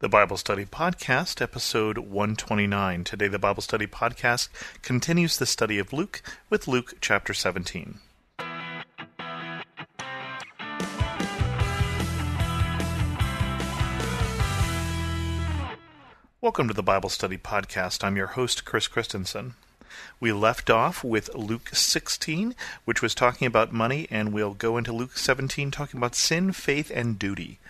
The Bible Study Podcast, episode 129. Today, the Bible Study Podcast continues the study of Luke with Luke chapter 17. Welcome to the Bible Study Podcast. I'm your host, Chris Christensen. We left off with Luke 16, which was talking about money, and we'll go into Luke 17, talking about sin, faith, and duty.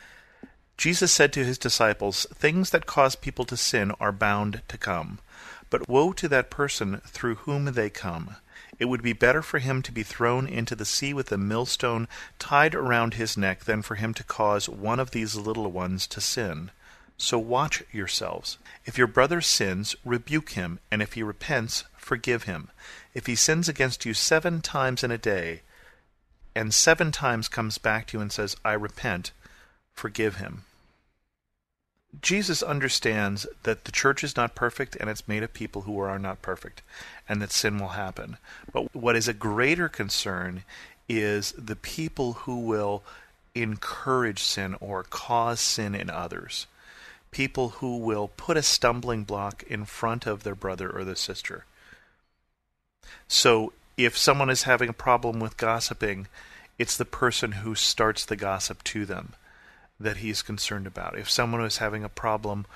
Jesus said to his disciples, Things that cause people to sin are bound to come. But woe to that person through whom they come. It would be better for him to be thrown into the sea with a millstone tied around his neck than for him to cause one of these little ones to sin. So watch yourselves. If your brother sins, rebuke him, and if he repents, forgive him. If he sins against you seven times in a day, and seven times comes back to you and says, I repent, forgive him. Jesus understands that the church is not perfect and it's made of people who are not perfect and that sin will happen. But what is a greater concern is the people who will encourage sin or cause sin in others. People who will put a stumbling block in front of their brother or their sister. So if someone is having a problem with gossiping, it's the person who starts the gossip to them that he's concerned about. If someone is having a problem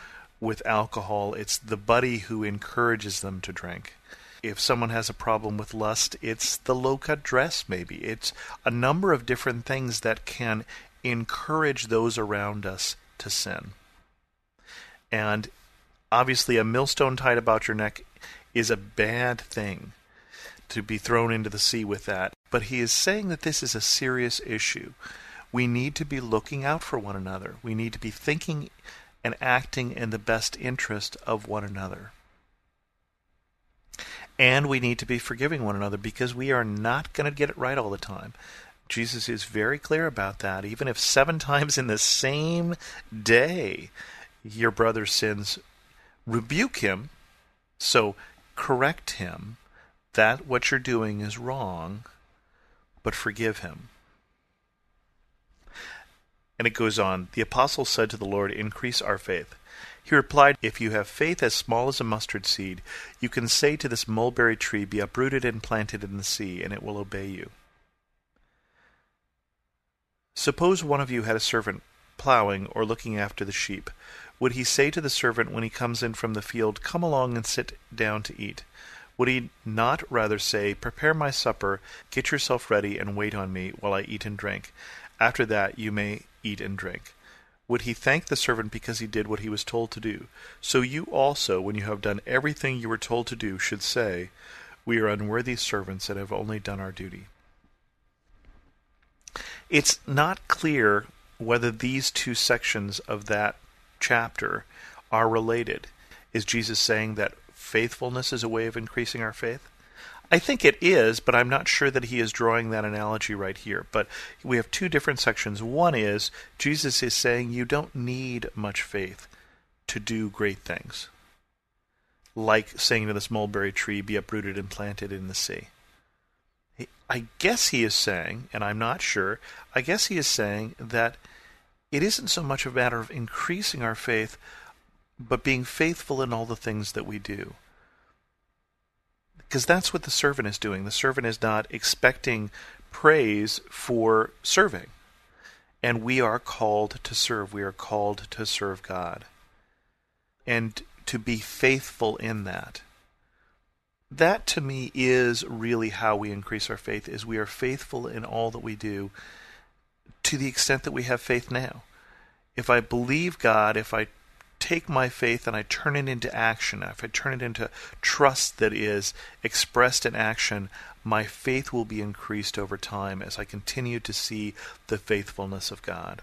with alcohol, it's the buddy who encourages them to drink. If someone has a problem with lust, it's the low cut dress, maybe. It's a number of different things that can encourage those around us to sin. And obviously, a millstone tied about your neck is a bad thing to be thrown into the sea with that. But he is saying that this is a serious issue we need to be looking out for one another. We need to be thinking and acting in the best interest of one another. And we need to be forgiving one another because we are not going to get it right all the time. Jesus is very clear about that. Even if seven times in the same day your brother sins, rebuke him. So correct him that what you're doing is wrong, but forgive him. And it goes on The apostles said to the Lord, Increase our faith. He replied, If you have faith as small as a mustard seed, you can say to this mulberry tree, Be uprooted and planted in the sea, and it will obey you. Suppose one of you had a servant plowing or looking after the sheep. Would he say to the servant when he comes in from the field, Come along and sit down to eat? Would he not rather say, Prepare my supper, get yourself ready, and wait on me while I eat and drink? After that you may eat and drink. Would he thank the servant because he did what he was told to do? So you also, when you have done everything you were told to do, should say, We are unworthy servants and have only done our duty. It's not clear whether these two sections of that chapter are related. Is Jesus saying that faithfulness is a way of increasing our faith? I think it is, but I'm not sure that he is drawing that analogy right here. But we have two different sections. One is Jesus is saying you don't need much faith to do great things, like saying to this mulberry tree, be uprooted and planted in the sea. I guess he is saying, and I'm not sure, I guess he is saying that it isn't so much a matter of increasing our faith, but being faithful in all the things that we do. Because that's what the servant is doing. The servant is not expecting praise for serving. And we are called to serve. We are called to serve God. And to be faithful in that. That to me is really how we increase our faith is we are faithful in all that we do to the extent that we have faith now. If I believe God, if I take my faith and I turn it into action, if I turn it into trust that is expressed in action, my faith will be increased over time as I continue to see the faithfulness of God.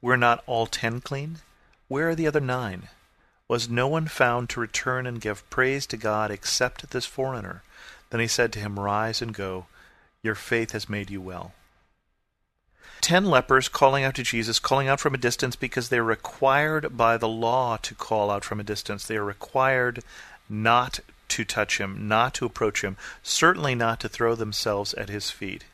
were not all ten clean? Where are the other nine? Was no one found to return and give praise to God except this foreigner? Then he said to him, Rise and go. Your faith has made you well. Ten lepers calling out to Jesus, calling out from a distance because they're required by the law to call out from a distance. They are required not to touch him, not to approach him, certainly not to throw themselves at his feet.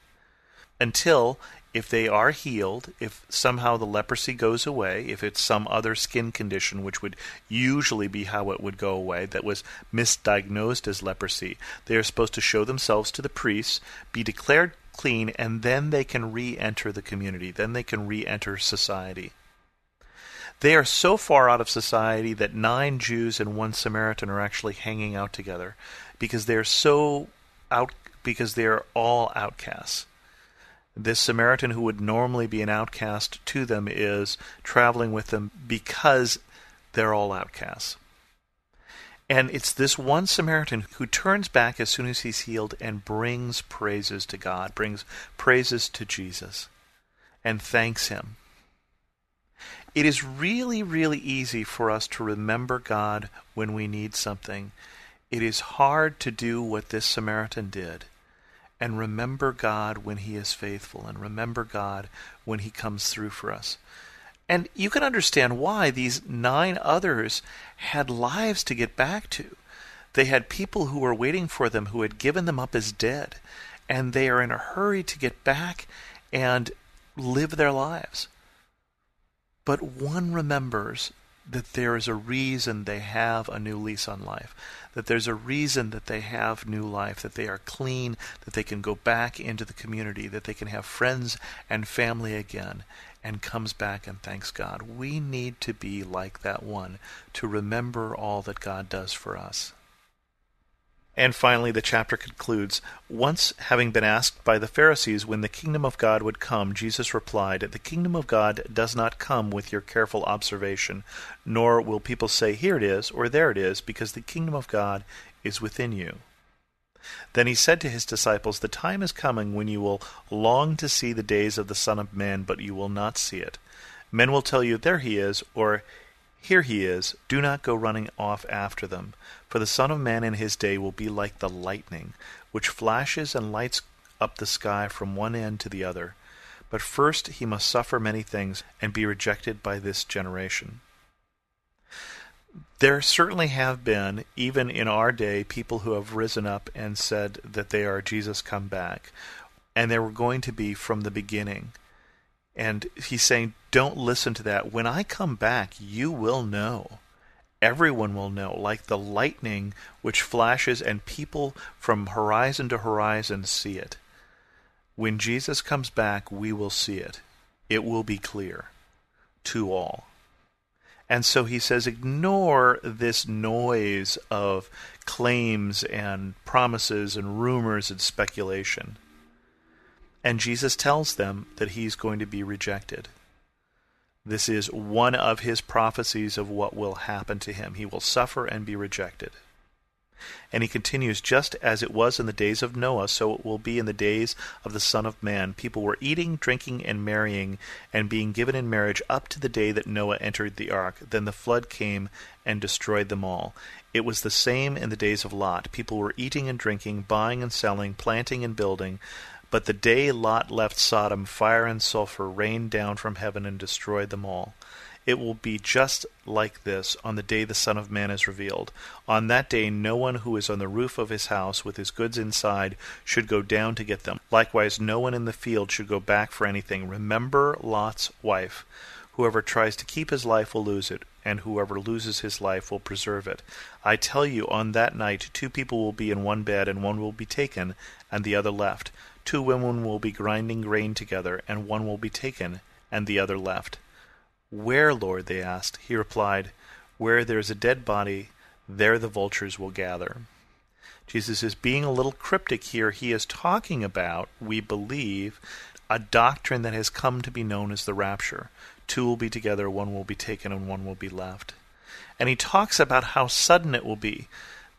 Until, if they are healed, if somehow the leprosy goes away, if it's some other skin condition, which would usually be how it would go away, that was misdiagnosed as leprosy, they are supposed to show themselves to the priests, be declared clean, and then they can re enter the community. Then they can re enter society. They are so far out of society that nine Jews and one Samaritan are actually hanging out together because they're so out because they're all outcasts. This Samaritan who would normally be an outcast to them is traveling with them because they're all outcasts. And it's this one Samaritan who turns back as soon as he's healed and brings praises to God, brings praises to Jesus, and thanks him. It is really, really easy for us to remember God when we need something. It is hard to do what this Samaritan did and remember God when He is faithful and remember God when He comes through for us. And you can understand why these nine others had lives to get back to. They had people who were waiting for them who had given them up as dead, and they are in a hurry to get back and live their lives. But one remembers that there is a reason they have a new lease on life, that there's a reason that they have new life, that they are clean, that they can go back into the community, that they can have friends and family again, and comes back and thanks God. We need to be like that one to remember all that God does for us. And finally, the chapter concludes Once having been asked by the Pharisees when the kingdom of God would come, Jesus replied, The kingdom of God does not come with your careful observation, nor will people say, Here it is, or there it is, because the kingdom of God is within you. Then he said to his disciples, The time is coming when you will long to see the days of the Son of Man, but you will not see it. Men will tell you, There he is, or here he is, do not go running off after them. For the Son of Man in his day will be like the lightning, which flashes and lights up the sky from one end to the other. But first he must suffer many things and be rejected by this generation. There certainly have been, even in our day, people who have risen up and said that they are Jesus come back. And they were going to be from the beginning. And he's saying, don't listen to that. When I come back, you will know. Everyone will know, like the lightning which flashes, and people from horizon to horizon see it. When Jesus comes back, we will see it. It will be clear to all. And so he says, ignore this noise of claims and promises and rumors and speculation. And Jesus tells them that he's going to be rejected. This is one of his prophecies of what will happen to him. He will suffer and be rejected. And he continues, just as it was in the days of Noah, so it will be in the days of the Son of Man. People were eating, drinking, and marrying, and being given in marriage up to the day that Noah entered the ark. Then the flood came and destroyed them all. It was the same in the days of Lot. People were eating and drinking, buying and selling, planting and building. But the day Lot left Sodom, fire and sulfur rained down from heaven and destroyed them all. It will be just like this on the day the Son of Man is revealed. On that day, no one who is on the roof of his house with his goods inside should go down to get them. Likewise, no one in the field should go back for anything. Remember Lot's wife. Whoever tries to keep his life will lose it, and whoever loses his life will preserve it. I tell you, on that night, two people will be in one bed, and one will be taken, and the other left. Two women will be grinding grain together, and one will be taken, and the other left. Where, Lord? they asked. He replied, Where there is a dead body, there the vultures will gather. Jesus is being a little cryptic here. He is talking about, we believe, a doctrine that has come to be known as the rapture. Two will be together, one will be taken, and one will be left. And he talks about how sudden it will be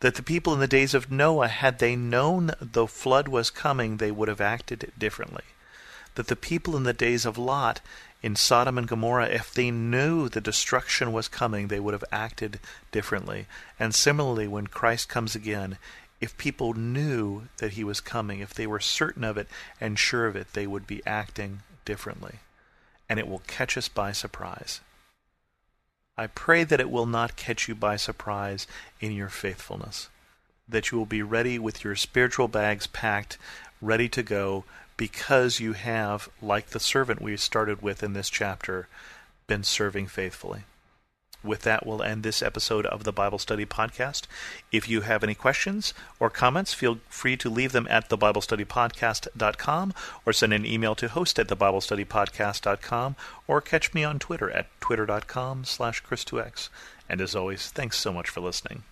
that the people in the days of Noah, had they known the flood was coming, they would have acted differently. That the people in the days of Lot, in Sodom and Gomorrah, if they knew the destruction was coming, they would have acted differently. And similarly, when Christ comes again, if people knew that he was coming, if they were certain of it and sure of it, they would be acting differently. And it will catch us by surprise. I pray that it will not catch you by surprise in your faithfulness, that you will be ready with your spiritual bags packed, ready to go, because you have, like the servant we started with in this chapter, been serving faithfully. With that, we'll end this episode of the Bible Study Podcast. If you have any questions or comments, feel free to leave them at thebiblestudypodcast.com or send an email to host at thebiblestudypodcast.com or catch me on Twitter at twitter.com slash chris2x. And as always, thanks so much for listening.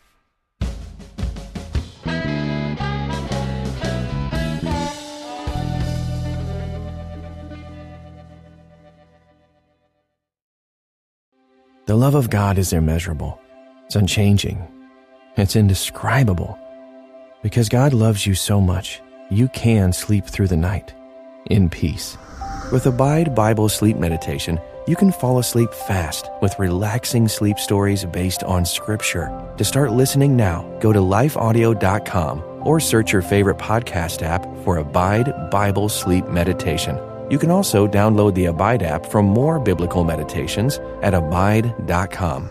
The love of God is immeasurable, it's unchanging, it's indescribable. Because God loves you so much, you can sleep through the night in peace. With Abide Bible Sleep Meditation, you can fall asleep fast with relaxing sleep stories based on Scripture. To start listening now, go to lifeaudio.com or search your favorite podcast app for Abide Bible Sleep Meditation. You can also download the Abide app for more biblical meditations at abide.com.